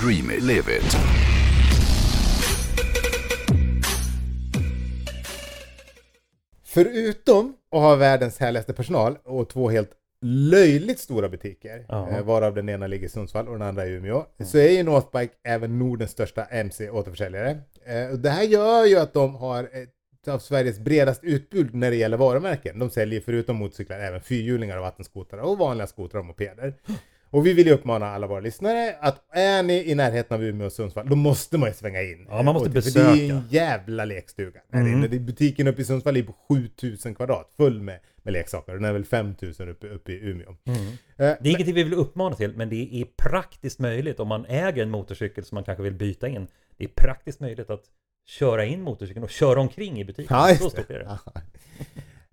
Dream it, live it. Förutom att ha världens härligaste personal och två helt löjligt stora butiker, Ja. eh, varav den ena ligger i Sundsvall och den andra i Umeå, så är ju Northbike även Nordens största MC-återförsäljare. Eh, Det här gör ju att de har ett av Sveriges bredaste utbud när det gäller varumärken. De säljer förutom motorcyklar även fyrhjulingar och vattenskotrar och vanliga skotrar och mopeder. Och vi vill ju uppmana alla våra lyssnare att är ni i närheten av Umeå och Sundsvall, då måste man ju svänga in. Ja, man måste Och- för Det är ju besöka. en jävla lekstuga. Mm. Det- Butiken uppe i Sundsvall är på 7000 kvadrat, full med, med leksaker. Den är väl 5000 uppe, uppe i Umeå. Mm. Eh, Det är ingenting vi vill uppmana till, men det är praktiskt möjligt om man äger en motorcykel som man kanske vill byta in. Det är praktiskt möjligt att köra in motorcykeln och köra omkring i butiken. Ja, Så stort är det.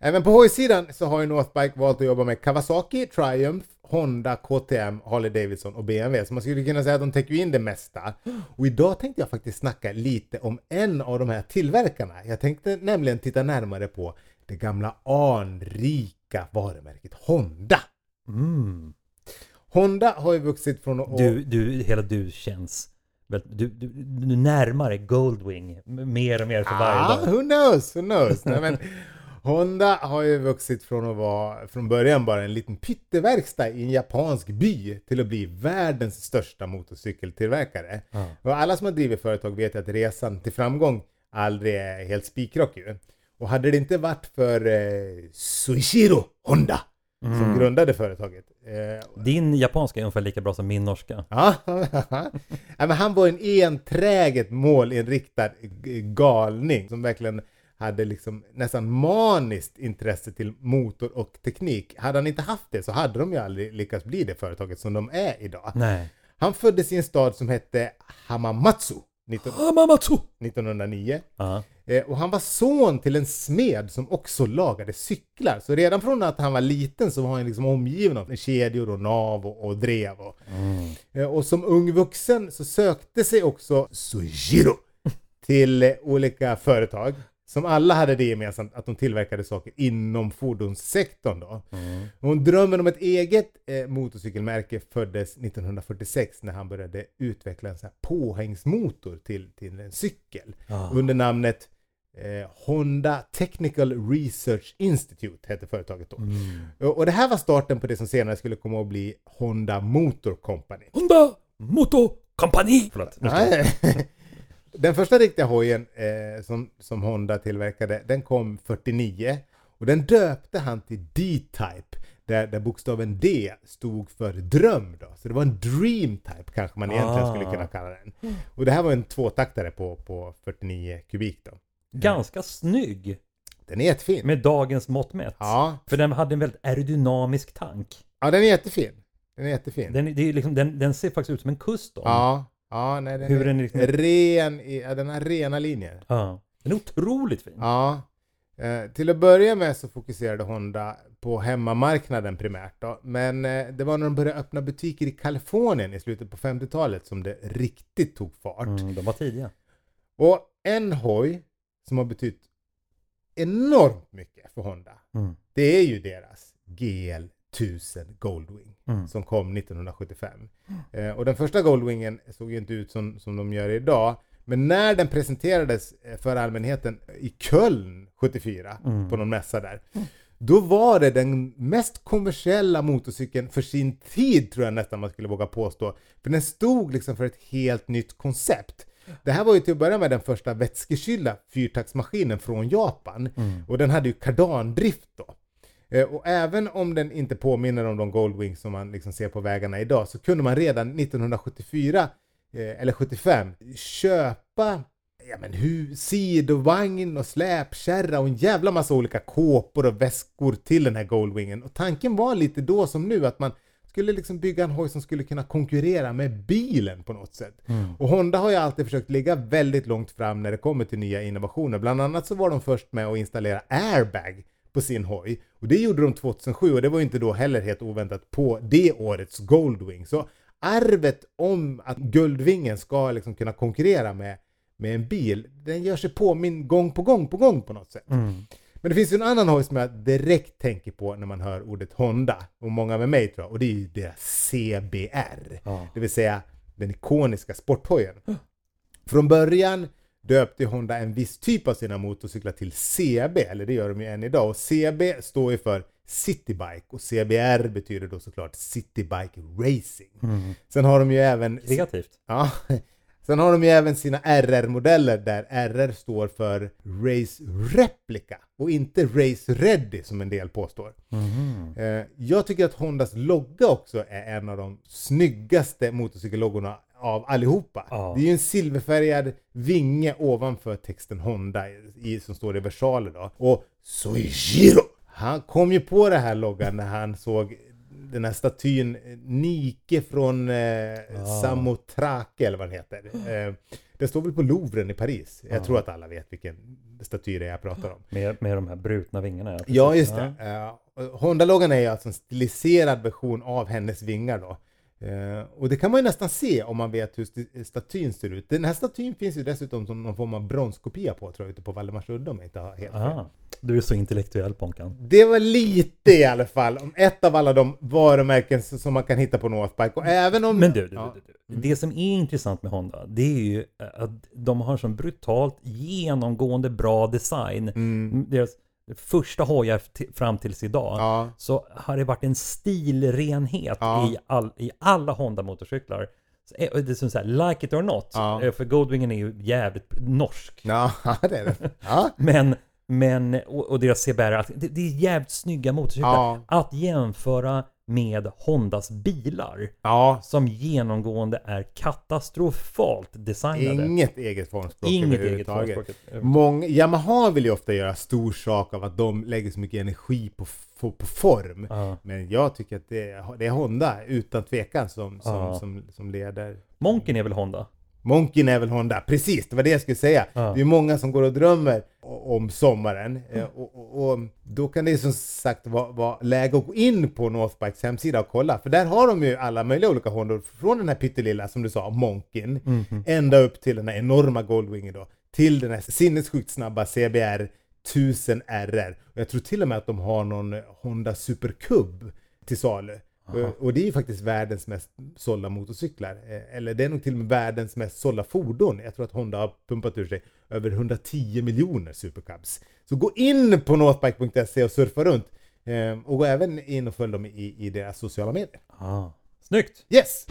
Även på hojsidan så har ju Northbike valt att jobba med Kawasaki, Triumph, Honda, KTM, Harley Davidson och BMW. Så man skulle kunna säga att de täcker in det mesta. Och idag tänkte jag faktiskt snacka lite om en av de här tillverkarna. Jag tänkte nämligen titta närmare på det gamla anrika varumärket Honda. Mm. Honda har ju vuxit från att... Du, du, hela du känns... Du, du, du närmar dig Goldwing mer och mer för varje Ah, dag. who knows, who knows. Nej, men Honda har ju vuxit från att vara från början bara en liten pytteverkstad i en japansk by till att bli världens största motorcykeltillverkare. Ja. Och alla som har drivit företag vet att resan till framgång aldrig är helt spikrak ju. Och hade det inte varit för eh, Suishiro Honda som Mm. grundade företaget. Eh, Din japanska är ungefär lika bra som min norska. Ja, men han var en enträget målinriktad galning som verkligen hade liksom nästan maniskt intresse till motor och teknik. Hade han inte haft det så hade de ju aldrig lyckats bli det företaget som de är idag. Nej. Han föddes i en stad som hette Hamamatsu 19, Hamamatsu! 1909. Ja. Eh, Och han var son till en smed som också lagade cyklar. Så redan från att han var liten så var han liksom omgiven av kedjor och nav och, och drev. Och, Mm. Eh, Och som ung vuxen så sökte sig också Sujiro till olika företag som alla hade det gemensamt att de tillverkade saker inom fordonssektorn då. Mm. Och drömmen om ett eget eh, motorcykelmärke föddes 1946 när han började utveckla en sån här påhängsmotor till, till en cykel Ja. under namnet eh, Honda Technical Research Institute hette företaget då. Mm. Och och det här var starten på det som senare skulle komma att bli Honda Motor Company. Honda Moto Company! Förlåt. nu ska jag- Nej. Den första riktiga hojen eh, som, som Honda tillverkade, den kom 49 och den döpte han till D-Type där, där bokstaven D stod för dröm då. Så det var en Dream Type kanske man egentligen Ah. skulle kunna kalla den. Och det här var en tvåtaktare på, på 49 kubik då. Ganska snygg Den är jättefin. med dagens mått mätt. Ja, För den hade en väldigt aerodynamisk tank. ja, den är jättefin. Den är jättefin. Den, det är liksom, den, den ser faktiskt ut som en custom. Ja, ja nej, den Hur är den liksom- ren, i, ja, den har rena linjer. Ja. Den är otroligt fin. Ja. Eh, till att börja med så fokuserade Honda på hemmamarknaden primärt då. Men eh, det var när de började öppna butiker i Kalifornien i slutet på 50-talet som det riktigt tog fart. Mm, de var tidiga. Och en hoj som har betytt enormt mycket för Honda, Mm. det är ju deras GL 1000 Goldwing Mm. som kom 1975. Eh, och den första Goldwingen såg ju inte ut som, som de gör idag. Men när den presenterades eh, för allmänheten i Köln 74 Mm. på någon mässa där. Då var det den mest kommersiella motorcykeln för sin tid tror jag nästan man skulle våga påstå. För den stod liksom för ett helt nytt koncept. Det här var ju till att börja med den första vätskekylda fyrtaktsmaskinen från Japan. Mm. Och den hade ju kardandrift då. Eh, Och även om den inte påminner om de Goldwings som man liksom ser på vägarna idag så kunde man redan 1974 eh, eller 75 köpa ja, men sidovagn och släpkärra och en jävla massa olika kåpor och väskor till den här Goldwingen. Och tanken var lite då som nu att man skulle liksom bygga en hoj som skulle kunna konkurrera med bilen på något sätt. Mm. Och Honda har ju alltid försökt ligga väldigt långt fram när det kommer till nya innovationer. Bland annat så var de först med att installera airbag på sin hoj. Och det gjorde de 2007 och det var ju inte då heller helt oväntat på det årets Goldwing. Så arvet om att Guldvingen ska liksom kunna konkurrera med, med en bil, den gör sig påminn gång på gång på gång på något sätt. Mm. Men det finns ju en annan hoj som jag direkt tänker på när man hör ordet Honda, och många med mig tror jag, och det är ju deras CBR. Ja. Det vill säga den ikoniska sporthojen. Från början döpte Honda en viss typ av sina motorcyklar till CB, eller det gör de ju än idag. Och CB står ju för Citybike och CBR betyder då såklart Citybike Racing. Mm. Sen har de ju även... Kreativt. Ja, sen har de ju även sina RR-modeller där RR står för Race Replica och inte Race Ready som en del påstår. Eh, Jag tycker att Hondas logga också är en av de snyggaste motorcykelloggorna av allihopa. Ja. Det är ju en silverfärgad vinge ovanför texten Honda i, som står i versaler då. Och Soichiro! Han kom ju på det här loggan när han såg den här statyn eh, Nike från eh, Samothrake eller vad den heter. Eh, det står väl på Louvren i Paris. Jag tror att alla vet vilken staty det är jag pratar om. Med, med de här brutna vingarna. Ja, just det. Uh, Honda-loggan är ju alltså en stiliserad version av hennes vingar då. Eh, och det kan man ju nästan se om man vet hur st- statyn ser ut. Den här statyn finns ju dessutom som någon form av bronskopia på tror jag ute på Valdemarsudde om jag inte har helt fel. Du är så intellektuell Ponkan. Det var lite i alla fall om ett av alla de varumärken som man kan hitta på Northbike. Och även om... Men du, du, Ja. du, du. Det som är intressant med Honda, det är ju att de har sån brutalt genomgående bra design. Mm. Deras första hojar fram tills idag. Ja. Så har det varit en stilrenhet Ja. i, all, i alla Honda-motorcyklar. Är- Det är som så här, like it or not. Ja. Eh, För Goldwingen är ju jävligt norsk. Ja, det är det. Men, men och, och deras CBR, det, det är jävligt snygga motorcyklar. Att jämföra med Hondas bilar. ja. Som genomgående är katastrofalt designade. Inget eget formspråk Inget eget formspråk. Många, Yamaha vill ju ofta göra stor sak av att de lägger så mycket energi på, på, på form. Ja. Men jag tycker att det är, det är Honda utan tvekan som, som, Ja. som, som leder. Monken är väl Honda? Monken är väl Honda, precis det var det jag skulle säga. Ja. Det är många som går och drömmer om sommaren. Eh, Och, och, och då kan det som sagt vara, vara läge att gå in på Northbikes hemsida och kolla. För där har de ju alla möjliga olika Hondor. Från den här pyttelilla, som du sa, Monken. Mhm. Ända upp till den här enorma Goldwingen då. Till den här sinnessjukt snabba CBR 1000 RR. Och jag tror till och med att de har någon Honda Super Cub till salu. Och- Och det är ju faktiskt världens mest sålda motorcyklar. Eh, Eller det är nog till och med världens mest sålda fordon. Jag tror att Honda har pumpat ur sig över 110 miljoner Supercubs. Så gå in på northbike.se och surfa runt. Eh, Och gå även in och följ dem i, i deras sociala medier. Ah. Snyggt! Yes!